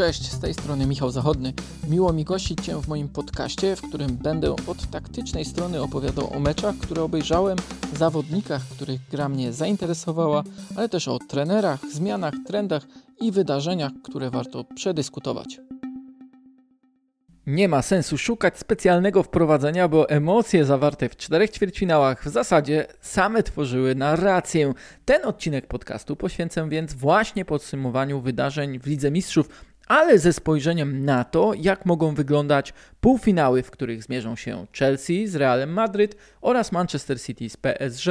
Cześć, z tej strony Michał Zachodny. Miło mi gościć Cię w moim podcaście, w którym będę od taktycznej strony opowiadał o meczach, które obejrzałem, zawodnikach, których gra mnie zainteresowała, ale też o trenerach, zmianach, trendach i wydarzeniach, które warto przedyskutować. Nie ma sensu szukać specjalnego wprowadzenia, bo emocje zawarte w czterech ćwierćfinałach w zasadzie same tworzyły narrację. Ten odcinek podcastu poświęcę więc właśnie podsumowaniu wydarzeń w Lidze Mistrzów, ale ze spojrzeniem na to, jak mogą wyglądać półfinały, w których zmierzą się Chelsea z Realem Madryt oraz Manchester City z PSG.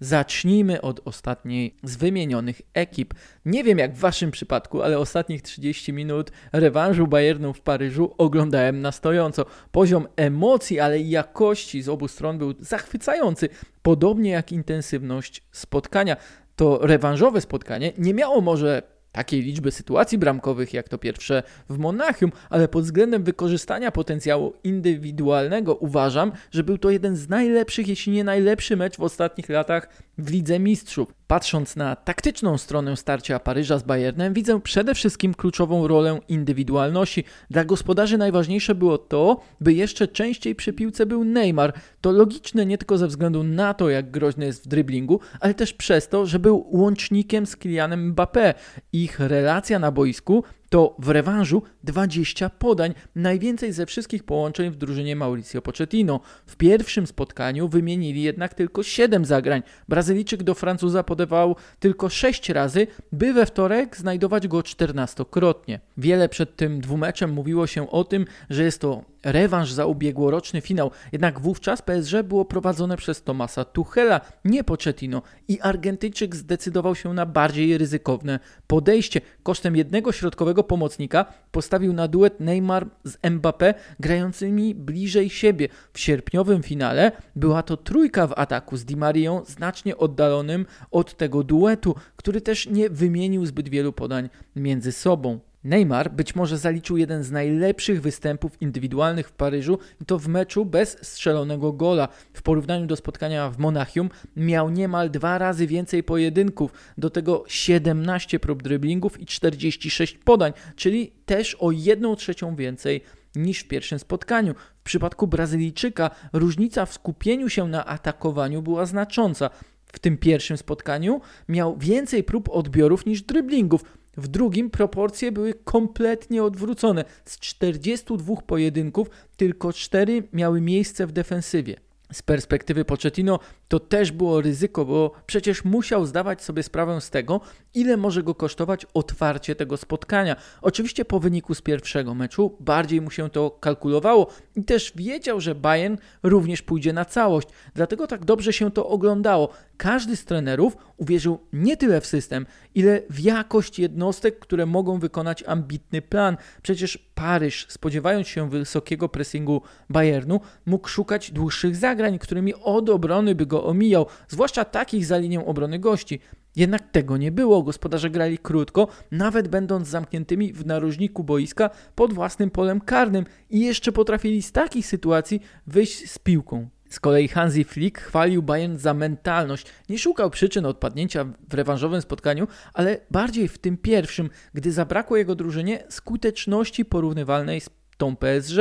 Zacznijmy od ostatniej z wymienionych ekip. Nie wiem jak w Waszym przypadku, ale ostatnich 30 minut rewanżu Bayernu w Paryżu oglądałem na stojąco. Poziom emocji, ale i jakości z obu stron był zachwycający, podobnie jak intensywność spotkania. To rewanżowe spotkanie nie miało może takiej liczby sytuacji bramkowych jak to pierwsze w Monachium, ale pod względem wykorzystania potencjału indywidualnego uważam, że był to jeden z najlepszych, jeśli nie najlepszy mecz w ostatnich latach w Lidze Mistrzów. Patrząc na taktyczną stronę starcia Paryża z Bayernem, widzę przede wszystkim kluczową rolę indywidualności. Dla gospodarzy najważniejsze było to, by jeszcze częściej przy piłce był Neymar. To logiczne nie tylko ze względu na to, jak groźny jest w driblingu, ale też przez to, że był łącznikiem z Kylianem Mbappé. Ich relacja na boisku to w rewanżu 20 podań, najwięcej ze wszystkich połączeń w drużynie Mauricio Pochettino. W pierwszym spotkaniu wymienili jednak tylko 7 zagrań. Brazylijczyk do Francuza podawał tylko 6 razy, by we wtorek znajdować go 14-krotnie. Wiele przed tym dwumeczem mówiło się o tym, że jest to rewanż za ubiegłoroczny finał, jednak wówczas PSG było prowadzone przez Tomasa Tuchela, nie Pochettino i Argentyńczyk zdecydował się na bardziej ryzykowne podejście. Kosztem jednego środkowego pomocnika postawił na duet Neymar z Mbappé grającymi bliżej siebie. W sierpniowym finale była to trójka w ataku z Di Marią znacznie oddalonym od tego duetu, który też nie wymienił zbyt wielu podań między sobą. Neymar być może zaliczył jeden z najlepszych występów indywidualnych w Paryżu i to w meczu bez strzelonego gola. W porównaniu do spotkania w Monachium miał niemal dwa razy więcej pojedynków, do tego 17 prób dryblingów i 46 podań, czyli też o 1 trzecią więcej niż w pierwszym spotkaniu. W przypadku Brazylijczyka różnica w skupieniu się na atakowaniu była znacząca. W tym pierwszym spotkaniu miał więcej prób odbiorów niż dryblingów w drugim proporcje były kompletnie odwrócone. Z 42 pojedynków tylko 4 miały miejsce w defensywie z perspektywy Pochettino to też było ryzyko, bo przecież musiał zdawać sobie sprawę z tego, ile może go kosztować otwarcie tego spotkania. Oczywiście po wyniku z pierwszego meczu bardziej mu się to kalkulowało i też wiedział, że Bayern również pójdzie na całość. Dlatego tak dobrze się to oglądało. Każdy z trenerów uwierzył nie tyle w system, ile w jakość jednostek, które mogą wykonać ambitny plan. Przecież Paryż, spodziewając się wysokiego pressingu Bayernu, mógł szukać dłuższych zagrań, którymi od obrony by go omijał, zwłaszcza takich za linią obrony gości. Jednak tego nie było. Gospodarze grali krótko, nawet będąc zamkniętymi w narożniku boiska pod własnym polem karnym i jeszcze potrafili z takich sytuacji wyjść z piłką. Z kolei Hansi Flick chwalił Bayern za mentalność. Nie szukał przyczyn odpadnięcia w rewanżowym spotkaniu, ale bardziej w tym pierwszym, gdy zabrakło jego drużynie skuteczności porównywalnej z tą PSG,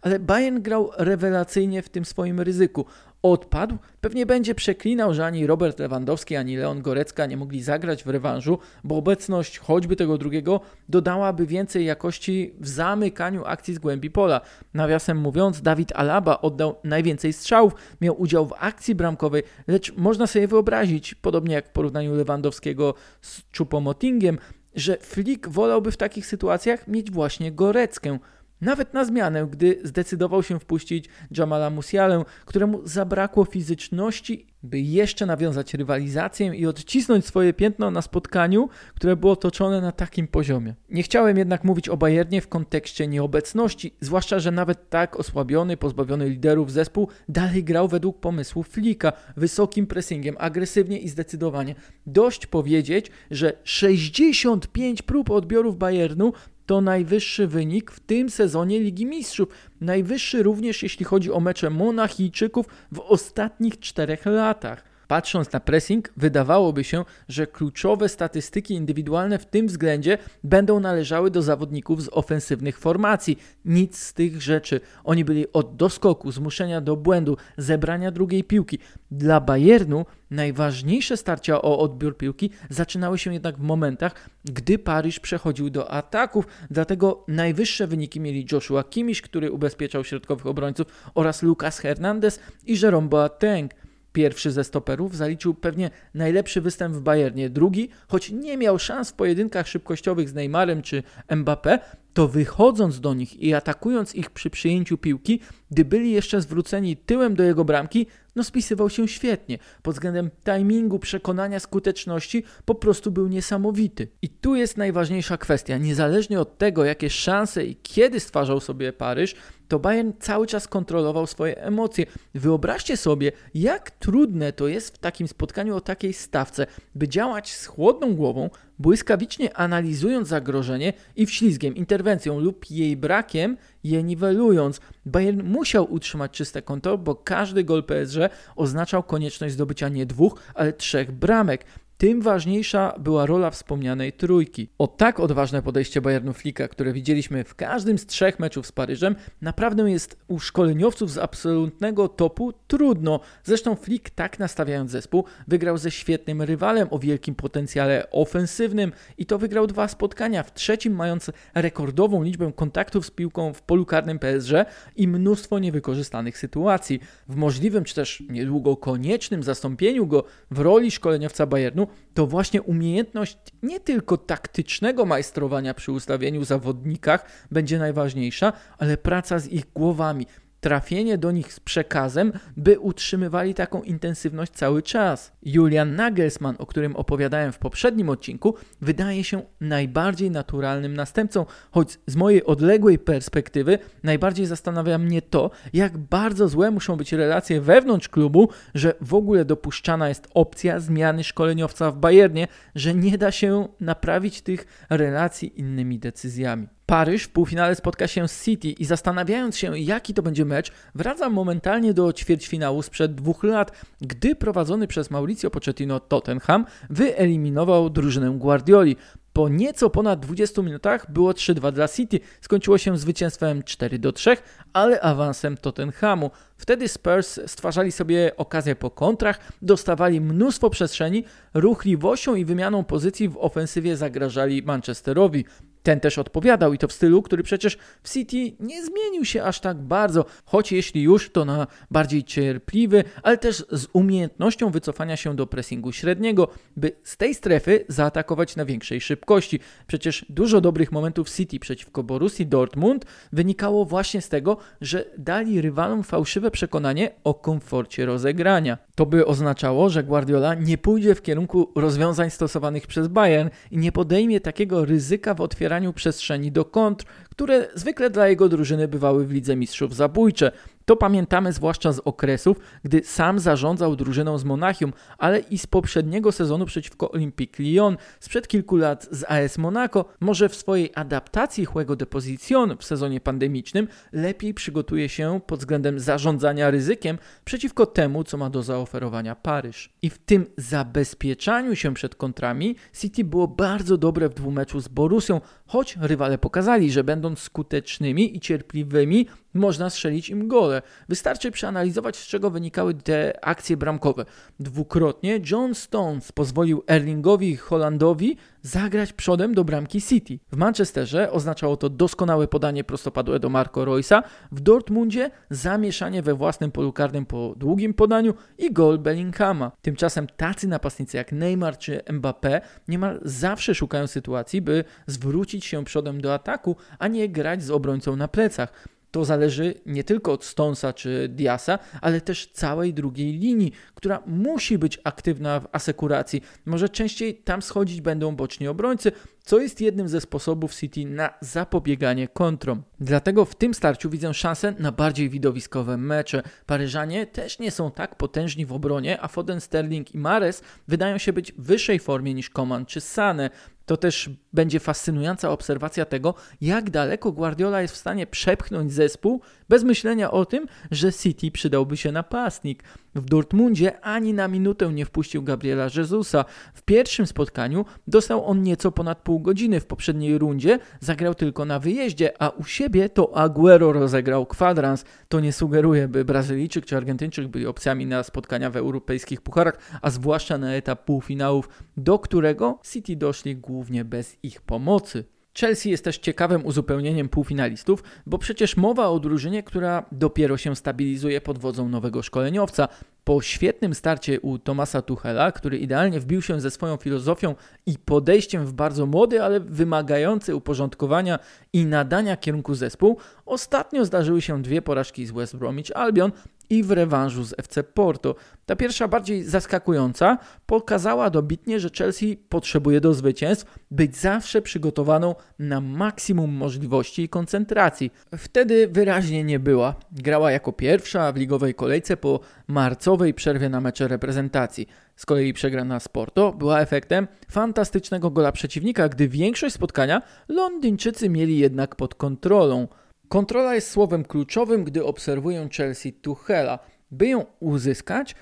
ale Bayern grał rewelacyjnie w tym swoim ryzyku. Odpadł, pewnie będzie przeklinał, że ani Robert Lewandowski, ani Leon Gorecka nie mogli zagrać w rewanżu, bo obecność choćby tego drugiego dodałaby więcej jakości w zamykaniu akcji z głębi pola. Nawiasem mówiąc, Dawid Alaba oddał najwięcej strzałów, miał udział w akcji bramkowej, lecz można sobie wyobrazić, podobnie jak w porównaniu Lewandowskiego z Chupomotingiem, że Flick wolałby w takich sytuacjach mieć właśnie Goreckę. Nawet na zmianę, gdy zdecydował się wpuścić Jamala Musialę, któremu zabrakło fizyczności, by jeszcze nawiązać rywalizację i odcisnąć swoje piętno na spotkaniu, które było toczone na takim poziomie. Nie chciałem jednak mówić o Bayernie w kontekście nieobecności, zwłaszcza, że nawet tak osłabiony, pozbawiony liderów zespół dalej grał według pomysłu Flika, wysokim pressingiem, agresywnie i zdecydowanie. Dość powiedzieć, że 65 prób odbiorów Bayernu to najwyższy wynik w tym sezonie Ligi Mistrzów. Najwyższy również jeśli chodzi o mecze Monachijczyków w ostatnich czterech latach. Patrząc na pressing, wydawałoby się, że kluczowe statystyki indywidualne w tym względzie będą należały do zawodników z ofensywnych formacji. Nic z tych rzeczy. Oni byli od doskoku, zmuszenia do błędu, zebrania drugiej piłki. Dla Bayernu najważniejsze starcia o odbiór piłki zaczynały się jednak w momentach, gdy Paryż przechodził do ataków, dlatego najwyższe wyniki mieli Joshua Kimmich, który ubezpieczał środkowych obrońców oraz Lucas Hernandez i Jerome Boateng. Pierwszy ze stoperów zaliczył pewnie najlepszy występ w Bayernie. Drugi, choć nie miał szans w pojedynkach szybkościowych z Neymarem czy Mbappé, to wychodząc do nich i atakując ich przy przyjęciu piłki, gdy byli jeszcze zwróceni tyłem do jego bramki, no spisywał się świetnie. Pod względem timingu, przekonania, skuteczności po prostu był niesamowity. I tu jest najważniejsza kwestia. Niezależnie od tego, jakie szanse i kiedy stwarzał sobie Paryż, to Bayern cały czas kontrolował swoje emocje. Wyobraźcie sobie, jak trudne to jest w takim spotkaniu o takiej stawce, by działać z chłodną głową, błyskawicznie analizując zagrożenie i wślizgiem, interwencją lub jej brakiem je niwelując. Bayern musiał utrzymać czyste konto, bo każdy gol PSG oznaczał konieczność zdobycia nie dwóch, ale trzech bramek tym ważniejsza była rola wspomnianej trójki. O tak odważne podejście Bayernu Flika, które widzieliśmy w każdym z trzech meczów z Paryżem, naprawdę jest u szkoleniowców z absolutnego topu trudno. Zresztą Flick, tak nastawiając zespół, wygrał ze świetnym rywalem o wielkim potencjale ofensywnym i to wygrał dwa spotkania. W trzecim mając rekordową liczbę kontaktów z piłką w polu karnym PSG i mnóstwo niewykorzystanych sytuacji. W możliwym czy też niedługo koniecznym zastąpieniu go w roli szkoleniowca Bayernu to właśnie umiejętność nie tylko taktycznego majstrowania przy ustawieniu zawodnikach będzie najważniejsza, ale praca z ich głowami, trafienie do nich z przekazem, by utrzymywali taką intensywność cały czas. Julian Nagelsmann, o którym opowiadałem w poprzednim odcinku, wydaje się najbardziej naturalnym następcą, choć z mojej odległej perspektywy najbardziej zastanawia mnie to, jak bardzo złe muszą być relacje wewnątrz klubu, że w ogóle dopuszczana jest opcja zmiany szkoleniowca w Bayernie, że nie da się naprawić tych relacji innymi decyzjami. Paryż w półfinale spotka się z City i zastanawiając się, jaki to będzie mecz, wracam momentalnie do ćwierćfinału sprzed dwóch lat, gdy prowadzony przez Mauricio Pochettino Tottenham wyeliminował drużynę Guardioli. Po nieco ponad 20 minutach było 3-2 dla City. Skończyło się zwycięstwem 4-3, ale awansem Tottenhamu. Wtedy Spurs stwarzali sobie okazję po kontrach, dostawali mnóstwo przestrzeni, ruchliwością i wymianą pozycji w ofensywie zagrażali Manchesterowi. Ten też odpowiadał i to w stylu, który przecież w City nie zmienił się aż tak bardzo, choć jeśli już to na bardziej cierpliwy, ale też z umiejętnością wycofania się do pressingu średniego, by z tej strefy zaatakować na większej szybkości. Przecież dużo dobrych momentów City przeciwko Borussii Dortmund wynikało właśnie z tego, że dali rywalom fałszywe przekonanie o komforcie rozegrania. To by oznaczało, że Guardiola nie pójdzie w kierunku rozwiązań stosowanych przez Bayern i nie podejmie takiego ryzyka w otwieraniu otwieraniu przestrzeni do kontr, które zwykle dla jego drużyny bywały w Lidze Mistrzów zabójcze. To pamiętamy zwłaszcza z okresów, gdy sam zarządzał drużyną z Monachium, ale i z poprzedniego sezonu przeciwko Olympique Lyon, sprzed kilku lat z AS Monaco. Może w swojej adaptacji Juego de Position w sezonie pandemicznym lepiej przygotuje się pod względem zarządzania ryzykiem przeciwko temu, co ma do zaoferowania Paryż. I w tym zabezpieczaniu się przed kontrami City było bardzo dobre w dwumeczu z Borusią, choć rywale pokazali, że będąc skutecznymi i cierpliwymi, można strzelić im gole. Wystarczy przeanalizować, z czego wynikały te akcje bramkowe. Dwukrotnie John Stones pozwolił Erlingowi Holandowi zagrać przodem do bramki City. W Manchesterze oznaczało to doskonałe podanie prostopadłe do Marco Roysa, w Dortmundzie zamieszanie we własnym polu karnym po długim podaniu i gol Bellinghama. Tymczasem tacy napastnicy jak Neymar czy Mbappé niemal zawsze szukają sytuacji, by zwrócić się przodem do ataku, a nie grać z obrońcą na plecach to zależy nie tylko od Stonesa czy Diasa, ale też całej drugiej linii, która musi być aktywna w asekuracji. Może częściej tam schodzić będą boczni obrońcy, co jest jednym ze sposobów City na zapobieganie kontrom. Dlatego w tym starciu widzę szansę na bardziej widowiskowe mecze. Paryżanie też nie są tak potężni w obronie, a Foden, Sterling i Mares wydają się być w wyższej formie niż Coman czy Sane. To też będzie fascynująca obserwacja tego, jak daleko Guardiola jest w stanie przepchnąć zespół bez myślenia o tym, że City przydałby się napastnik. W Dortmundzie ani na minutę nie wpuścił Gabriela Jezusa. W pierwszym spotkaniu dostał on nieco ponad pół godziny. W poprzedniej rundzie zagrał tylko na wyjeździe, a u siebie to Aguero rozegrał kwadrans. To nie sugeruje, by Brazylijczyk czy Argentyńczyk byli opcjami na spotkania w europejskich pucharach, a zwłaszcza na etap półfinałów, do którego City doszli głównie bez ich pomocy. Chelsea jest też ciekawym uzupełnieniem półfinalistów, bo przecież mowa o drużynie, która dopiero się stabilizuje pod wodzą nowego szkoleniowca. Po świetnym starcie u Tomasa Tuchela, który idealnie wbił się ze swoją filozofią i podejściem w bardzo młody, ale wymagający uporządkowania i nadania kierunku zespół, ostatnio zdarzyły się dwie porażki z West Bromwich Albion, i w rewanżu z FC Porto. Ta pierwsza, bardziej zaskakująca, pokazała dobitnie, że Chelsea potrzebuje do zwycięstw być zawsze przygotowaną na maksimum możliwości i koncentracji. Wtedy wyraźnie nie była. Grała jako pierwsza w ligowej kolejce po marcowej przerwie na mecze reprezentacji. Z kolei przegrana z Porto była efektem fantastycznego gola przeciwnika, gdy większość spotkania Londyńczycy mieli jednak pod kontrolą. Kontrola jest słowem kluczowym, gdy obserwuję Chelsea Tuchela. By ją uzyskać,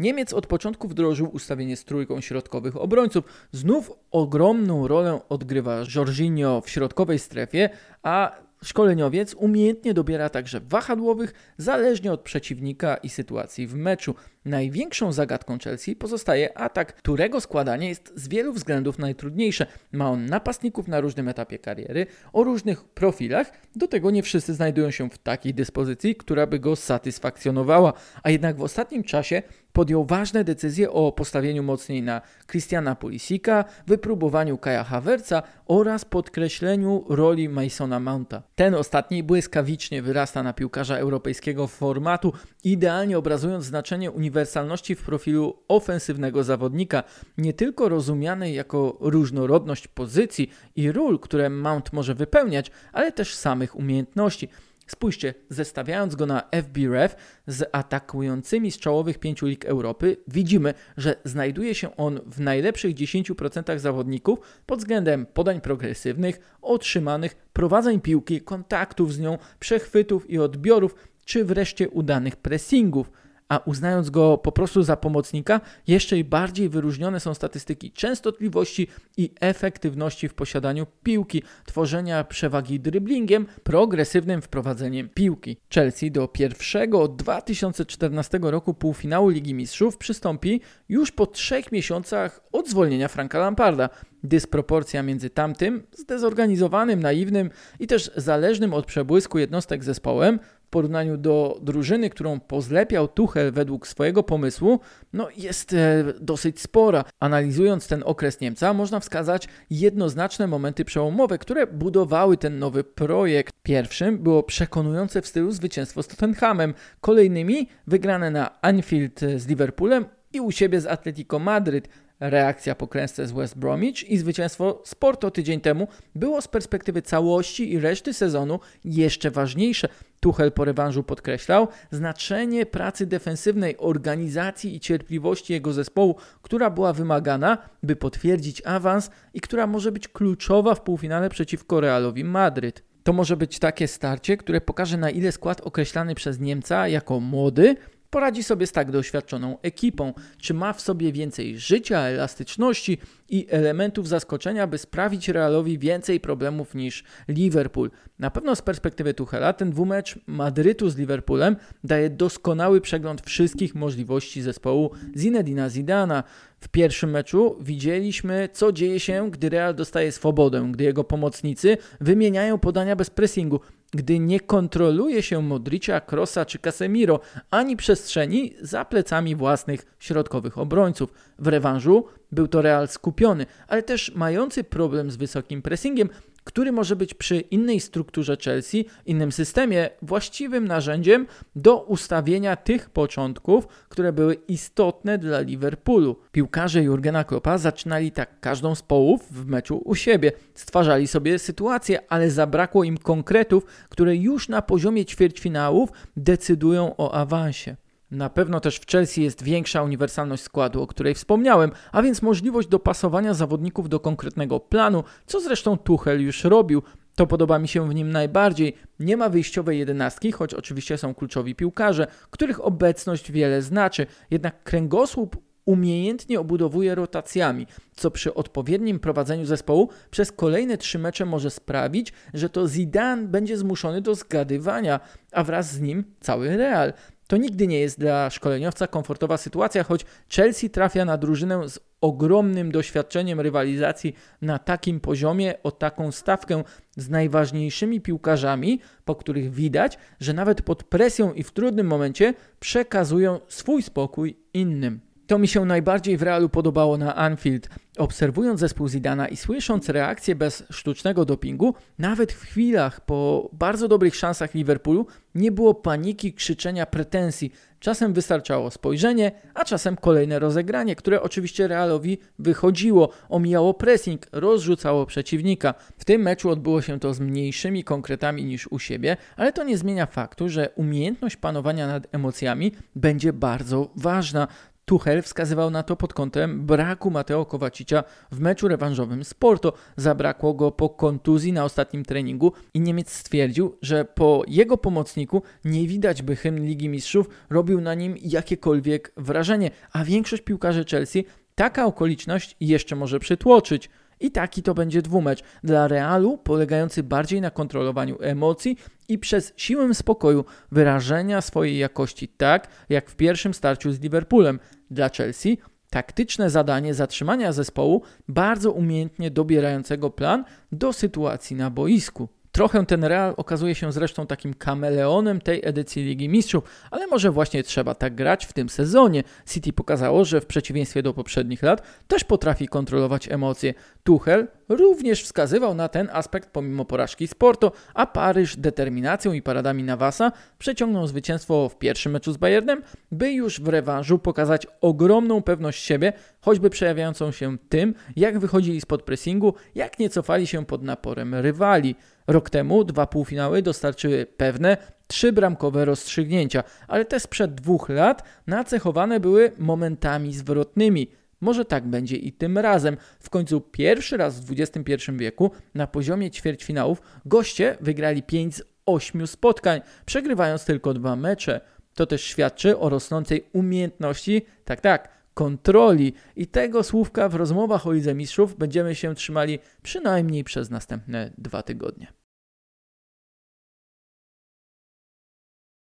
Niemiec od początku wdrożył ustawienie z trójką środkowych obrońców. Znów ogromną rolę odgrywa Jorginho w środkowej strefie, a Szkoleniowiec umiejętnie dobiera także wahadłowych, zależnie od przeciwnika i sytuacji w meczu. Największą zagadką Chelsea pozostaje atak, którego składanie jest z wielu względów najtrudniejsze. Ma on napastników na różnym etapie kariery, o różnych profilach, do tego nie wszyscy znajdują się w takiej dyspozycji, która by go satysfakcjonowała, a jednak w ostatnim czasie podjął ważne decyzje o postawieniu mocniej na Christiana Pulisika, wypróbowaniu Kaja Havertza oraz podkreśleniu roli Masona Mounta. Ten ostatni błyskawicznie wyrasta na piłkarza europejskiego formatu, idealnie obrazując znaczenie uniwersalności w profilu ofensywnego zawodnika, nie tylko rozumianej jako różnorodność pozycji i ról, które Mount może wypełniać, ale też samych umiejętności. Spójrzcie, zestawiając go na FBref z atakującymi z czołowych pięciu lig Europy, widzimy, że znajduje się on w najlepszych 10% zawodników pod względem podań progresywnych, otrzymanych, prowadzeń piłki, kontaktów z nią, przechwytów i odbiorów, czy wreszcie udanych pressingów a uznając go po prostu za pomocnika, jeszcze bardziej wyróżnione są statystyki częstotliwości i efektywności w posiadaniu piłki, tworzenia przewagi dryblingiem, progresywnym wprowadzeniem piłki. Chelsea do pierwszego od 2014 roku półfinału Ligi Mistrzów przystąpi już po trzech miesiącach od zwolnienia Franka Lamparda dysproporcja między tamtym, zdezorganizowanym, naiwnym i też zależnym od przebłysku jednostek zespołem, porównaniu do drużyny, którą pozlepiał Tuchel według swojego pomysłu, no jest e, dosyć spora. Analizując ten okres Niemca, można wskazać jednoznaczne momenty przełomowe, które budowały ten nowy projekt. Pierwszym było przekonujące w stylu zwycięstwo z Tottenhamem, kolejnymi wygrane na Anfield z Liverpoolem i u siebie z Atletico Madryt reakcja po klęsce z West Bromwich i zwycięstwo Sporto tydzień temu było z perspektywy całości i reszty sezonu jeszcze ważniejsze. Tuchel po rewanżu podkreślał znaczenie pracy defensywnej, organizacji i cierpliwości jego zespołu, która była wymagana, by potwierdzić awans i która może być kluczowa w półfinale przeciwko Realowi Madryt. To może być takie starcie, które pokaże na ile skład określany przez Niemca jako młody poradzi sobie z tak doświadczoną ekipą? Czy ma w sobie więcej życia, elastyczności i elementów zaskoczenia, by sprawić Realowi więcej problemów niż Liverpool? Na pewno z perspektywy Tuchela ten dwumecz Madrytu z Liverpoolem daje doskonały przegląd wszystkich możliwości zespołu Zinedina Zidana. W pierwszym meczu widzieliśmy, co dzieje się, gdy Real dostaje swobodę, gdy jego pomocnicy wymieniają podania bez pressingu gdy nie kontroluje się Modricia, Krosa czy Casemiro, ani przestrzeni za plecami własnych środkowych obrońców. W rewanżu był to Real skupiony, ale też mający problem z wysokim pressingiem, który może być przy innej strukturze Chelsea, innym systemie, właściwym narzędziem do ustawienia tych początków, które były istotne dla Liverpoolu. Piłkarze Jurgena Kloppa zaczynali tak każdą z połów w meczu u siebie. Stwarzali sobie sytuację, ale zabrakło im konkretów, które już na poziomie ćwierćfinałów decydują o awansie. Na pewno też w Chelsea jest większa uniwersalność składu, o której wspomniałem, a więc możliwość dopasowania zawodników do konkretnego planu, co zresztą Tuchel już robił. To podoba mi się w nim najbardziej. Nie ma wyjściowej jedenastki, choć oczywiście są kluczowi piłkarze, których obecność wiele znaczy. Jednak kręgosłup umiejętnie obudowuje rotacjami, co przy odpowiednim prowadzeniu zespołu przez kolejne trzy mecze może sprawić, że to Zidane będzie zmuszony do zgadywania, a wraz z nim cały Real. To nigdy nie jest dla szkoleniowca komfortowa sytuacja, choć Chelsea trafia na drużynę z ogromnym doświadczeniem rywalizacji na takim poziomie, o taką stawkę z najważniejszymi piłkarzami, po których widać, że nawet pod presją i w trudnym momencie przekazują swój spokój innym. To mi się najbardziej w Realu podobało na Anfield. Obserwując zespół Zidana i słysząc reakcję bez sztucznego dopingu, nawet w chwilach po bardzo dobrych szansach Liverpoolu nie było paniki, krzyczenia, pretensji. Czasem wystarczało spojrzenie, a czasem kolejne rozegranie, które oczywiście Realowi wychodziło, omijało pressing, rozrzucało przeciwnika. W tym meczu odbyło się to z mniejszymi konkretami niż u siebie, ale to nie zmienia faktu, że umiejętność panowania nad emocjami będzie bardzo ważna. Tuchel wskazywał na to pod kątem braku Mateo Kowacicia w meczu rewanżowym z Porto. Zabrakło go po kontuzji na ostatnim treningu i Niemiec stwierdził, że po jego pomocniku nie widać by hymn Ligi Mistrzów robił na nim jakiekolwiek wrażenie, a większość piłkarzy Chelsea taka okoliczność jeszcze może przytłoczyć. I taki to będzie dwumecz dla Realu, polegający bardziej na kontrolowaniu emocji i przez siłę spokoju wyrażenia swojej jakości, tak jak w pierwszym starciu z Liverpoolem. Dla Chelsea taktyczne zadanie zatrzymania zespołu, bardzo umiejętnie dobierającego plan do sytuacji na boisku. Trochę ten Real okazuje się zresztą takim kameleonem tej edycji Ligi Mistrzów, ale może właśnie trzeba tak grać w tym sezonie. City pokazało, że w przeciwieństwie do poprzednich lat też potrafi kontrolować emocje. Tuchel również wskazywał na ten aspekt pomimo porażki z Porto, a Paryż determinacją i paradami Navasa przeciągnął zwycięstwo w pierwszym meczu z Bayernem, by już w rewanżu pokazać ogromną pewność siebie, choćby przejawiającą się tym, jak wychodzili spod pressingu, jak nie cofali się pod naporem rywali. Rok temu dwa półfinały dostarczyły pewne trzy bramkowe rozstrzygnięcia, ale te sprzed dwóch lat nacechowane były momentami zwrotnymi. Może tak będzie i tym razem. W końcu pierwszy raz w XXI wieku na poziomie ćwierćfinałów goście wygrali 5 z 8 spotkań, przegrywając tylko dwa mecze. To też świadczy o rosnącej umiejętności, tak, tak, kontroli. I tego słówka w rozmowach o Lidze Mistrzów będziemy się trzymali przynajmniej przez następne dwa tygodnie.